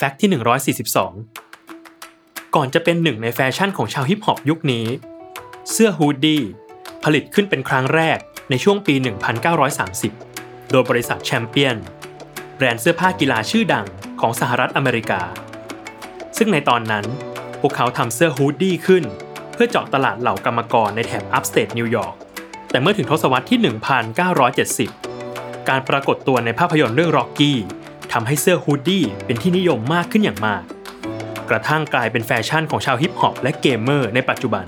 Fact ที่ 142 ก่อนจะเป็นหนึ่งในแฟชั่นของชาวฮิปฮอปยุคนี้ เสื้อ hoodie ผลิตขึ้นเป็นครั้งแรกในช่วงปี 1930 โดยบริษัทแชมเปียนแบรนด์เสื้อผ้ากีฬาชื่อดังของสหรัฐอเมริกา ซึ่งในตอนนั้น พวกเขาทำเสื้อ hoodie ขึ้น เพื่อเจาะตลาดเหล่ากรรมกรในแถบ upstate New York แต่เมื่อถึงทศวรรษที่ 1970 การปรากฏตัวในภาพยนตร์เรื่อง Rocky ทำให้เสื้อ hoodie เป็นที่นิยมมากขึ้นอย่างมาก กระทั่งกลายเป็นแฟชั่นของชาวฮิปฮอปและเกมเมอร์ในปัจจุบัน